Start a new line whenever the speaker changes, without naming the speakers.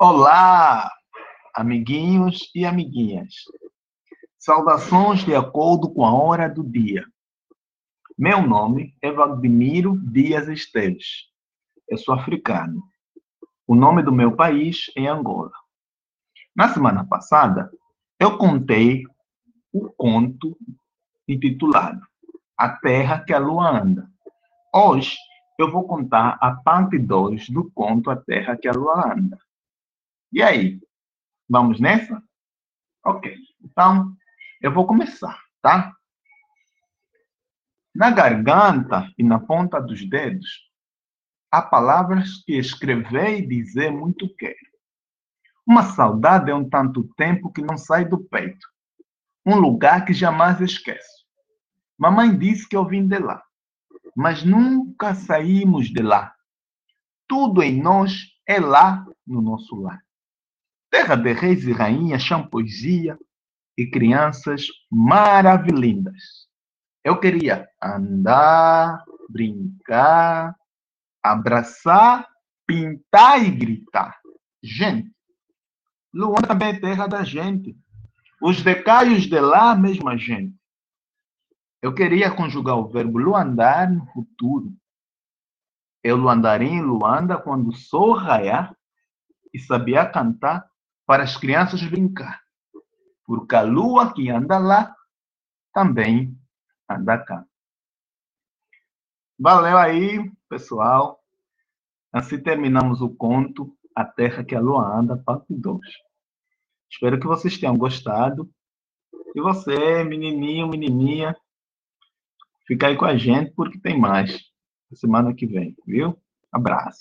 Olá, amiguinhos e amiguinhas. Saudações de acordo com a hora do dia. Meu nome é Valdemiro Dias Esteves. Eu sou africano. O nome do meu país é Angola. Na semana passada, eu contei o conto intitulado A Terra que a Lua Anda. Hoje, eu vou contar a parte 2 do conto A Terra que a Lua Anda. E aí? Vamos nessa? Ok. Então, eu vou começar, tá? Na garganta e na ponta dos dedos, há palavras que escrever e dizer muito quero. Uma saudade é um tanto tempo que não sai do peito. Um lugar que jamais esqueço. Mamãe disse que eu vim de lá, mas nunca saímos de lá. Tudo em nós é lá no nosso lar terra de reis e rainhas, champoesia e crianças maravilhindas. Eu queria andar, brincar, abraçar, pintar e gritar. Gente, Luanda também é terra da gente. Os decaios de lá, mesma gente. Eu queria conjugar o verbo luandar no futuro. Eu luandaria em Luanda quando o sol raiar e sabia cantar para as crianças brincar, porque a lua que anda lá também anda cá. Valeu aí, pessoal. Assim terminamos o conto A Terra que a Lua Anda, parte 2. Espero que vocês tenham gostado. E você, menininho, menininha, fica aí com a gente porque tem mais semana que vem, viu? Abraço.